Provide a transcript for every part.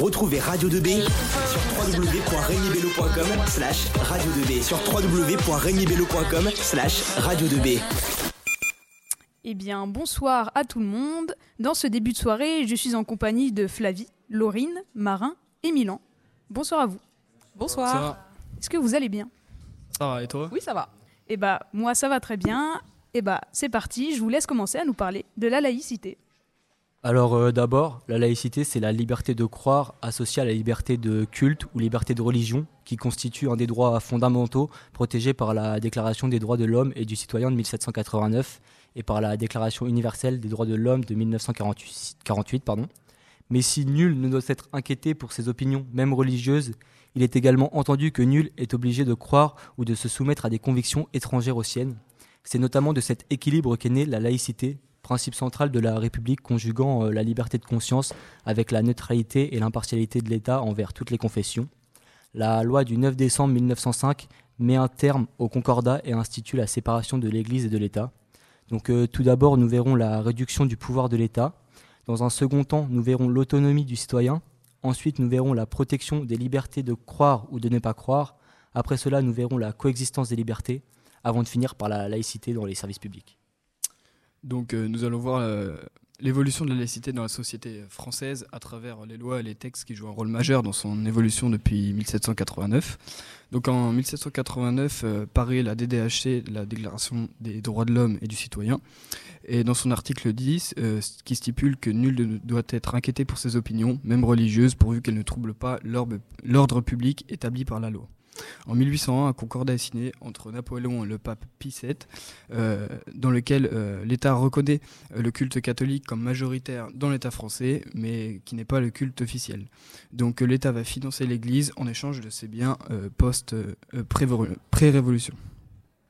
Retrouvez Radio 2B sur www.regnibello.com slash radio 2B sur www.regnibello.com slash radio 2B. Eh bien, bonsoir à tout le monde. Dans ce début de soirée, je suis en compagnie de Flavie, Laurine, Marin et Milan. Bonsoir à vous. Bonsoir. Est-ce que vous allez bien? Ça va, et toi? Oui, ça va. Eh bah, moi, ça va très bien. Eh bah, c'est parti. Je vous laisse commencer à nous parler de la laïcité. Alors euh, d'abord, la laïcité, c'est la liberté de croire associée à la liberté de culte ou liberté de religion, qui constitue un des droits fondamentaux protégés par la Déclaration des droits de l'homme et du citoyen de 1789 et par la Déclaration universelle des droits de l'homme de 1948. Pardon. Mais si nul ne doit être inquiété pour ses opinions, même religieuses, il est également entendu que nul est obligé de croire ou de se soumettre à des convictions étrangères aux siennes. C'est notamment de cet équilibre qu'est née la laïcité, principe central de la République conjuguant euh, la liberté de conscience avec la neutralité et l'impartialité de l'État envers toutes les confessions. La loi du 9 décembre 1905 met un terme au concordat et institue la séparation de l'Église et de l'État. Donc euh, tout d'abord, nous verrons la réduction du pouvoir de l'État. Dans un second temps, nous verrons l'autonomie du citoyen. Ensuite, nous verrons la protection des libertés de croire ou de ne pas croire. Après cela, nous verrons la coexistence des libertés, avant de finir par la laïcité dans les services publics. Donc euh, nous allons voir euh, l'évolution de la laïcité dans la société française à travers les lois et les textes qui jouent un rôle majeur dans son évolution depuis 1789. Donc en 1789 euh, paraît la DDHC, la Déclaration des droits de l'homme et du citoyen, et dans son article 10, euh, qui stipule que nul ne doit être inquiété pour ses opinions, même religieuses, pourvu qu'elles ne troublent pas l'ordre public établi par la loi. En 1801, un concordat est signé entre Napoléon et le pape Pie VII, euh, dans lequel euh, l'État reconnaît euh, le culte catholique comme majoritaire dans l'État français, mais qui n'est pas le culte officiel. Donc l'État va financer l'Église en échange de ses biens post-pré-révolution.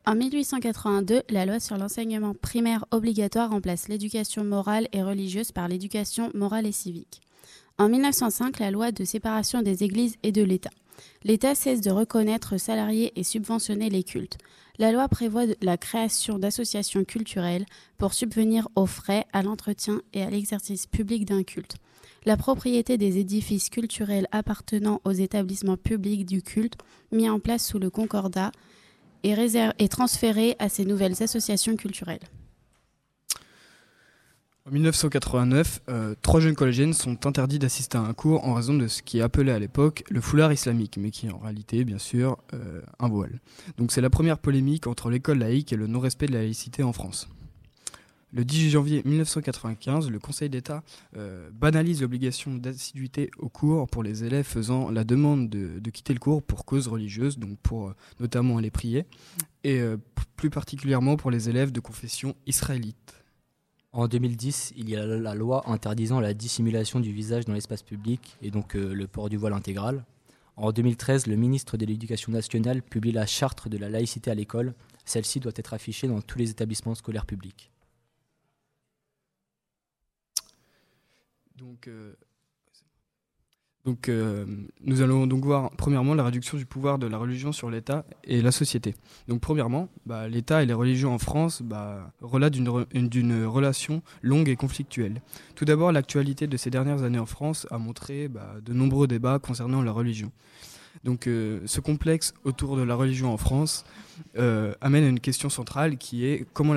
En 1882, la loi sur l'enseignement primaire obligatoire remplace l'éducation morale et religieuse par l'éducation morale et civique. En 1905, la loi de séparation des églises et de l'État. L'État cesse de reconnaître salariés et subventionner les cultes. La loi prévoit la création d'associations culturelles pour subvenir aux frais, à l'entretien et à l'exercice public d'un culte. La propriété des édifices culturels appartenant aux établissements publics du culte, mis en place sous le Concordat, est, est transférée à ces nouvelles associations culturelles. En 1989, euh, trois jeunes collégiennes sont interdits d'assister à un cours en raison de ce qui est appelé à l'époque le foulard islamique, mais qui est en réalité, bien sûr, euh, un voile. Donc c'est la première polémique entre l'école laïque et le non-respect de la laïcité en France. Le 10 janvier 1995, le Conseil d'État euh, banalise l'obligation d'assiduité au cours pour les élèves faisant la demande de, de, quitter le cours pour cause religieuse, donc pour notamment aller prier, et plus particulièrement pour les élèves de confession israélite. En 2010, il y a la loi interdisant la dissimulation du visage dans l'espace public et donc euh, le port du voile intégral. En 2013, le ministre de l'Éducation nationale publie la charte de la laïcité à l'école. Celle-ci doit être affichée dans tous les établissements scolaires publics. Donc, euh, euh, nous allons donc voir premièrement la réduction du pouvoir de la religion sur l'État et la société. Donc, premièrement, bah, l'État et les religions en France bah, relatent d'une relation longue et conflictuelle. Tout d'abord, l'actualité de ces dernières années en France a montré bah, de nombreux débats concernant la religion. Donc, euh, ce complexe autour de la religion en France euh, amène à une question centrale qui est comment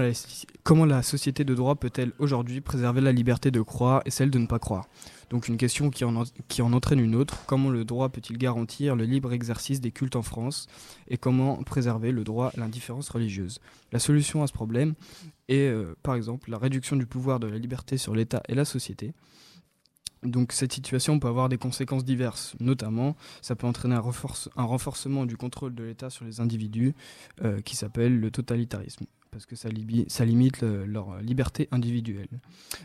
la société de droit peut-elle aujourd'hui préserver la liberté de croire et celle de ne pas croire? Donc une question qui en, entraîne une autre. Comment le droit peut-il garantir le libre exercice des cultes en France Et comment préserver le droit à l'indifférence religieuse? La solution à ce problème est, euh, par exemple, la réduction du pouvoir de la liberté sur l'État et la société. Donc cette situation peut avoir des conséquences diverses, notamment ça peut entraîner un, un renforcement du contrôle de l'État sur les individus euh, qui s'appelle le totalitarisme parce que ça, limite leur liberté individuelle.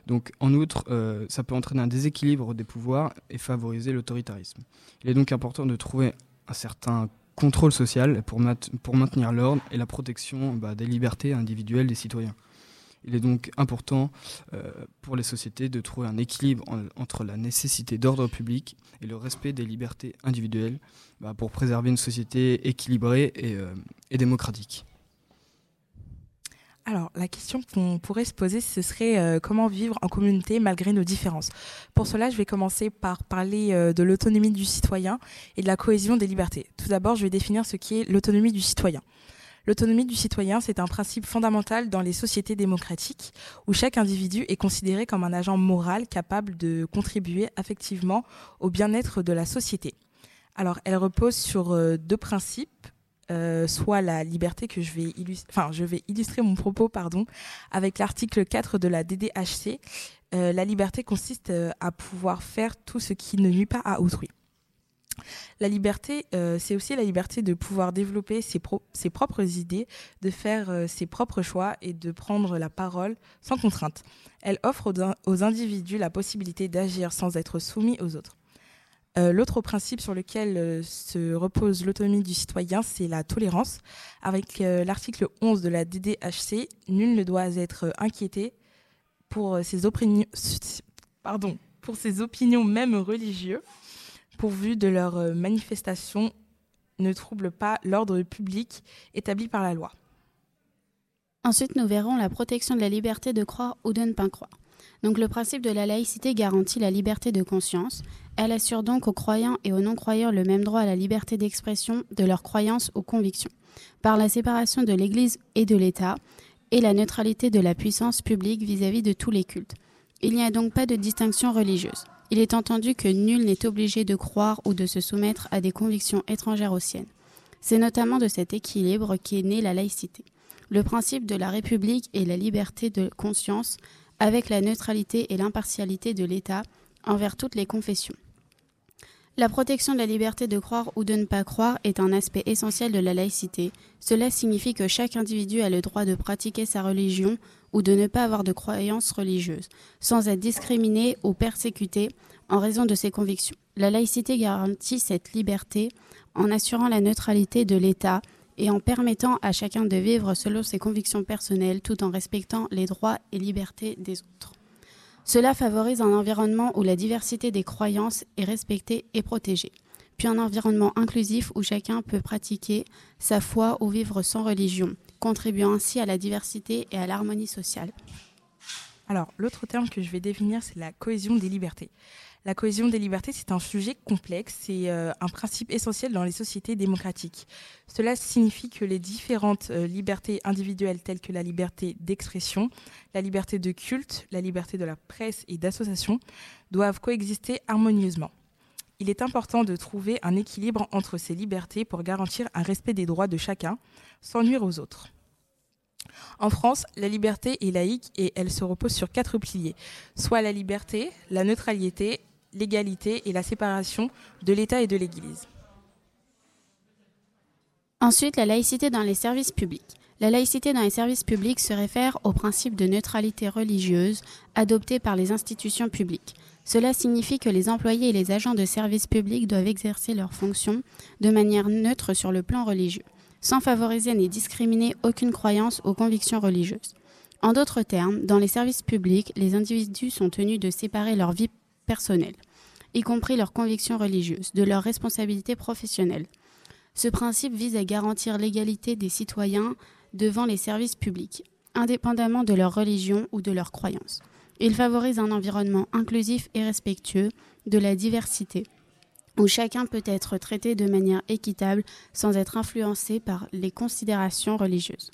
Donc, en outre, euh, ça peut entraîner un déséquilibre des pouvoirs et favoriser l'autoritarisme. Il est donc important de trouver un certain contrôle social pour, maintenir l'ordre et la protection bah, des libertés individuelles des citoyens. Il est donc important euh, pour les sociétés de trouver un équilibre entre la nécessité d'ordre public et le respect des libertés individuelles bah, pour préserver une société équilibrée euh, et démocratique. Alors, la question qu'on pourrait se poser, ce serait euh, comment vivre en communauté malgré nos différences? Pour cela, je vais commencer par parler euh, de l'autonomie du citoyen et de la cohésion des libertés. Tout d'abord, je vais définir ce qu'est l'autonomie du citoyen. L'autonomie du citoyen, c'est un principe fondamental dans les sociétés démocratiques où chaque individu est considéré comme un agent moral capable de contribuer affectivement au bien-être de la société. Alors, elle repose sur euh, deux principes euh, soit la liberté que je vais illustrer, mon propos, pardon, avec l'article 4 de la DDHC. Euh, la liberté consiste euh, à pouvoir faire tout ce qui ne nuit pas à autrui. La liberté, c'est aussi la liberté de pouvoir développer ses propres idées, de faire ses propres choix et de prendre la parole sans contrainte. Elle offre aux individus la possibilité d'agir sans être soumis aux autres. Euh, l'autre principe sur lequel euh, se repose l'autonomie du citoyen, c'est la tolérance. Avec euh, l'article 11 de la DDHC, nul ne doit être inquiété pour ses opinions, pardon, pour ses opinions même religieuses, pourvu de leurs manifestations ne troublent pas l'ordre public établi par la loi. Ensuite, nous verrons la protection de la liberté de croire ou de ne pas croire. Donc le principe de la laïcité garantit la liberté de conscience. Elle assure donc aux croyants et aux non-croyants le même droit à la liberté d'expression de leurs croyances ou convictions, par la séparation de l'Église et de l'État, et la neutralité de la puissance publique vis-à-vis de tous les cultes. Il n'y a donc pas de distinction religieuse. Il est entendu que nul n'est obligé de croire ou de se soumettre à des convictions étrangères aux siennes. C'est notamment de cet équilibre qu'est née la laïcité. Le principe de la République et la liberté de conscience avec la neutralité et l'impartialité de l'État envers toutes les confessions. La protection de la liberté de croire ou de ne pas croire est un aspect essentiel de la laïcité. Cela signifie que chaque individu a le droit de pratiquer sa religion ou de ne pas avoir de croyances religieuses, sans être discriminé ou persécuté en raison de ses convictions. La laïcité garantit cette liberté en assurant la neutralité de l'État et en permettant à chacun de vivre selon ses convictions personnelles tout en respectant les droits et libertés des autres. Cela favorise un environnement où la diversité des croyances est respectée et protégée, puis un environnement inclusif où chacun peut pratiquer sa foi ou vivre sans religion, contribuant ainsi à la diversité et à l'harmonie sociale. Alors, l'autre terme que je vais définir, c'est la cohésion des libertés. La cohésion des libertés, c'est un sujet complexe et euh, un principe essentiel dans les sociétés démocratiques. Cela signifie que les différentes euh, libertés individuelles telles que la liberté d'expression, la liberté de culte, la liberté de la presse et d'association doivent coexister harmonieusement. Il est important de trouver un équilibre entre ces libertés pour garantir un respect des droits de chacun sans nuire aux autres. En France, la liberté est laïque et elle se repose sur quatre piliers, soit la liberté, la neutralité, l'égalité et la séparation de l'État et de l'Église. Ensuite, la laïcité dans les services publics. La laïcité dans les services publics se réfère au principe de neutralité religieuse adopté par les institutions publiques. Cela signifie que les employés et les agents de services publics doivent exercer leurs fonctions de manière neutre sur le plan religieux, sans favoriser ni discriminer aucune croyance ou conviction religieuse. En d'autres termes, dans les services publics, les individus sont tenus de séparer leur vie personnelle y compris leurs convictions religieuses, de leurs responsabilités professionnelles. Ce principe vise à garantir l'égalité des citoyens devant les services publics, indépendamment de leur religion ou de leurs croyances. Il favorise un environnement inclusif et respectueux de la diversité, où chacun peut être traité de manière équitable sans être influencé par les considérations religieuses.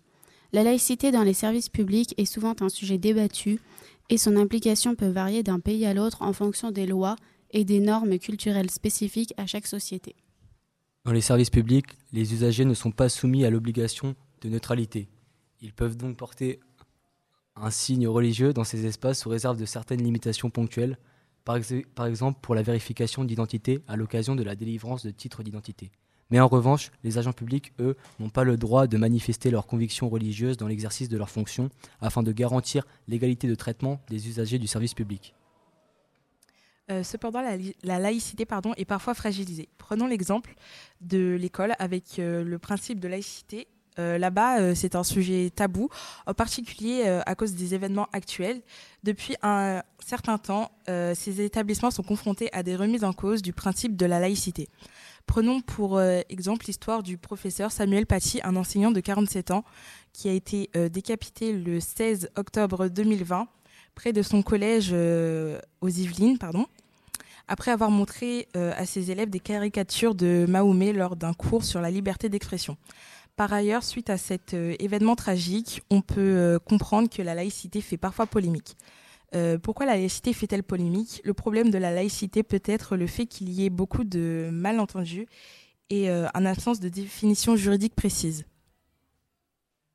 La laïcité dans les services publics est souvent un sujet débattu et son implication peut varier d'un pays à l'autre en fonction des lois et des normes culturelles spécifiques à chaque société. Dans les services publics, les usagers ne sont pas soumis à l'obligation de neutralité. Ils peuvent donc porter un signe religieux dans ces espaces sous réserve de certaines limitations ponctuelles, par, exemple pour la vérification d'identité à l'occasion de la délivrance de titres d'identité. Mais en revanche, les agents publics, eux, n'ont pas le droit de manifester leurs convictions religieuses dans l'exercice de leurs fonctions afin de garantir l'égalité de traitement des usagers du service public. Euh, cependant, la, laïcité pardon, est parfois fragilisée. Prenons l'exemple de l'école avec euh, le principe de laïcité. Euh, là-bas, c'est un sujet tabou, en particulier à cause des événements actuels. Depuis un certain temps, ces établissements sont confrontés à des remises en cause du principe de la laïcité. Prenons pour euh, exemple l'histoire du professeur Samuel Paty, un enseignant de 47 ans qui a été euh, décapité le 16 octobre 2020 près de son collège euh, aux Yvelines, après avoir montré à ses élèves des caricatures de Mahomet lors d'un cours sur la liberté d'expression. Par ailleurs, suite à cet événement tragique, on peut comprendre que la laïcité fait parfois polémique. Euh, pourquoi la laïcité fait-elle polémique? Le problème de la laïcité peut être le fait qu'il y ait beaucoup de malentendus et euh, un absence de définition juridique précise.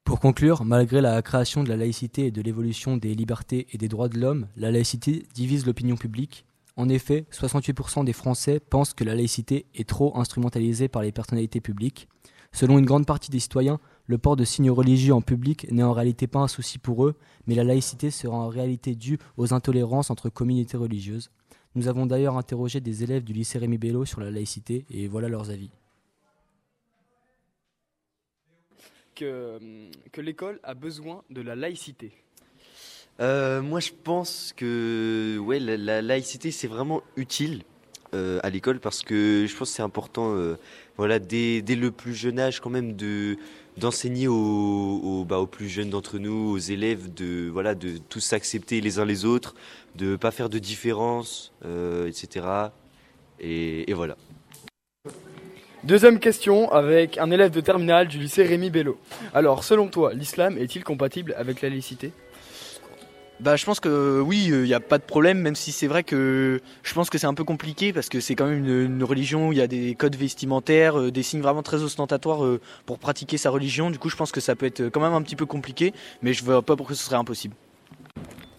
Pour conclure, malgré la création de la laïcité et de l'évolution des libertés et des droits de l'homme, la laïcité divise l'opinion publique. En effet, 68% des Français pensent que la laïcité est trop instrumentalisée par les personnalités publiques. Selon une grande partie des citoyens, le port de signes religieux en public n'est en réalité pas un souci pour eux, mais la laïcité sera en réalité due aux intolérances entre communautés religieuses. Nous avons d'ailleurs interrogé des élèves du lycée Rémi Bello sur la laïcité et voilà leurs avis. Que, que l'école a besoin de la laïcité euh, Moi je pense que ouais, la, laïcité c'est vraiment utile euh, à l'école parce que je pense que c'est important euh, voilà, dès, dès, le plus jeune âge quand même de, d'enseigner aux, bah, aux, plus jeunes d'entre nous, aux élèves, de, voilà, de tous s'accepter les uns les autres, de ne pas faire de différence, euh, etc. Et, voilà. Deuxième question avec un élève de terminale du lycée Rémi Bello. Alors, selon toi, l'islam est-il compatible avec la laïcité? Bah, je pense que oui, il n'y a pas de problème, même si c'est vrai que je pense que c'est un peu compliqué parce que c'est quand même une, religion où il y a des codes vestimentaires, euh, des signes vraiment très ostentatoires euh, pour pratiquer sa religion. Du coup, je pense que ça peut être quand même un petit peu compliqué, mais je ne vois pas pourquoi ce serait impossible.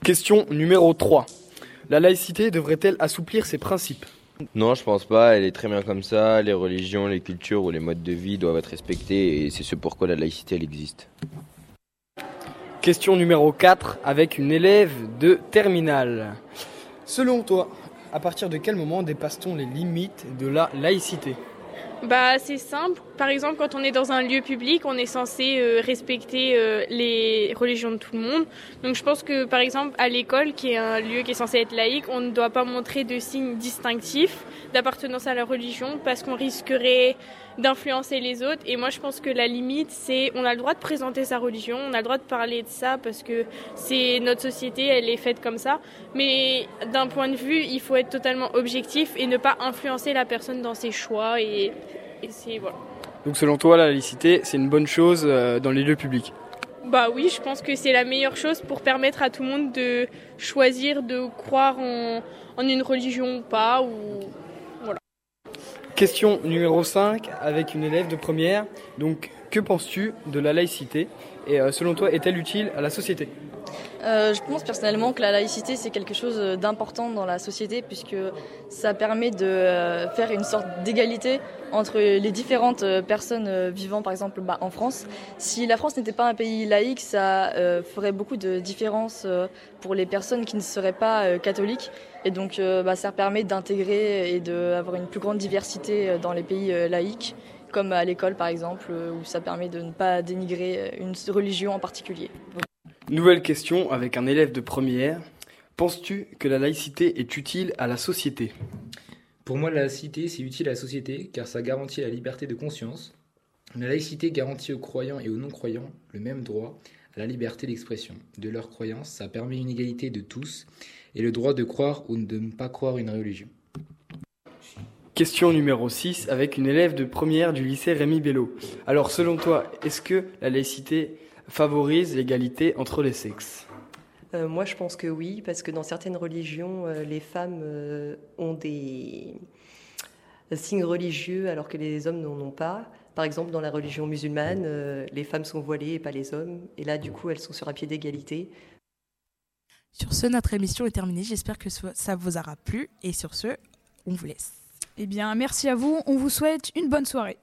Question numéro 3. La laïcité devrait-elle assouplir ses principes? Non, je pense pas. Elle est très bien comme ça. Les religions, les cultures ou les modes de vie doivent être respectés et c'est ce pourquoi la laïcité elle existe. Question numéro 4 avec une élève de terminale. Selon toi, à partir de quel moment dépasse-t-on les limites de la laïcité? Bah, c'est simple. Par exemple, quand on est dans un lieu public, on est censé euh, respecter euh, les religions de tout le monde. Donc, je pense que, par exemple, à l'école, qui est un lieu qui est censé être laïque, on ne doit pas montrer de signes distinctifs d'appartenance à la religion parce qu'on risquerait d'influencer les autres. Et moi, je pense que la limite, c'est on a le droit de présenter sa religion, on a le droit de parler de ça parce que c'est notre société, elle est faite comme ça. Mais d'un point de vue, il faut être totalement objectif et ne pas influencer la personne dans ses choix et donc selon toi, la laïcité, c'est une bonne chose euh, dans les lieux publics? Bah oui, je pense que c'est la meilleure chose pour permettre à tout le monde de choisir de croire en, une religion ou pas. Ou... Voilà. Question numéro 5 avec une élève de première. Donc que penses-tu de la laïcité? Et euh, selon toi est-elle utile à la société? Euh, je pense personnellement que la laïcité c'est quelque chose d'important dans la société puisque ça permet de euh, faire une sorte d'égalité entre les différentes euh, personnes vivant par exemple bah, en France. Si la France n'était pas un pays laïque, ça ferait beaucoup de différences pour les personnes qui ne seraient pas catholiques et donc bah, ça permet d'intégrer et d'avoir une plus grande diversité dans les pays laïques comme à l'école par exemple, où ça permet de ne pas dénigrer une religion en particulier. Nouvelle question avec un élève de première. Penses-tu que la laïcité est utile à la société? Pour moi, la laïcité, c'est utile à la société car ça garantit la liberté de conscience. La laïcité garantit aux croyants et aux non-croyants le même droit à la liberté d'expression. De leur croyance, ça permet une égalité de tous et le droit de croire ou de ne pas croire une religion. Question numéro 6 avec une élève de première du lycée Rémi Bello. Alors selon toi, est-ce que la laïcité favorise l'égalité entre les sexes euh, moi, je pense que oui, parce que dans certaines religions, euh, les femmes euh, ont des signes religieux alors que les hommes n'en ont pas. Par exemple, dans la religion musulmane, les femmes sont voilées et pas les hommes. Et là, du coup, elles sont sur un pied d'égalité. Sur ce, notre émission est terminée. J'espère que ça vous aura plu. Et sur ce, on vous laisse. Eh bien, merci à vous. On vous souhaite une bonne soirée.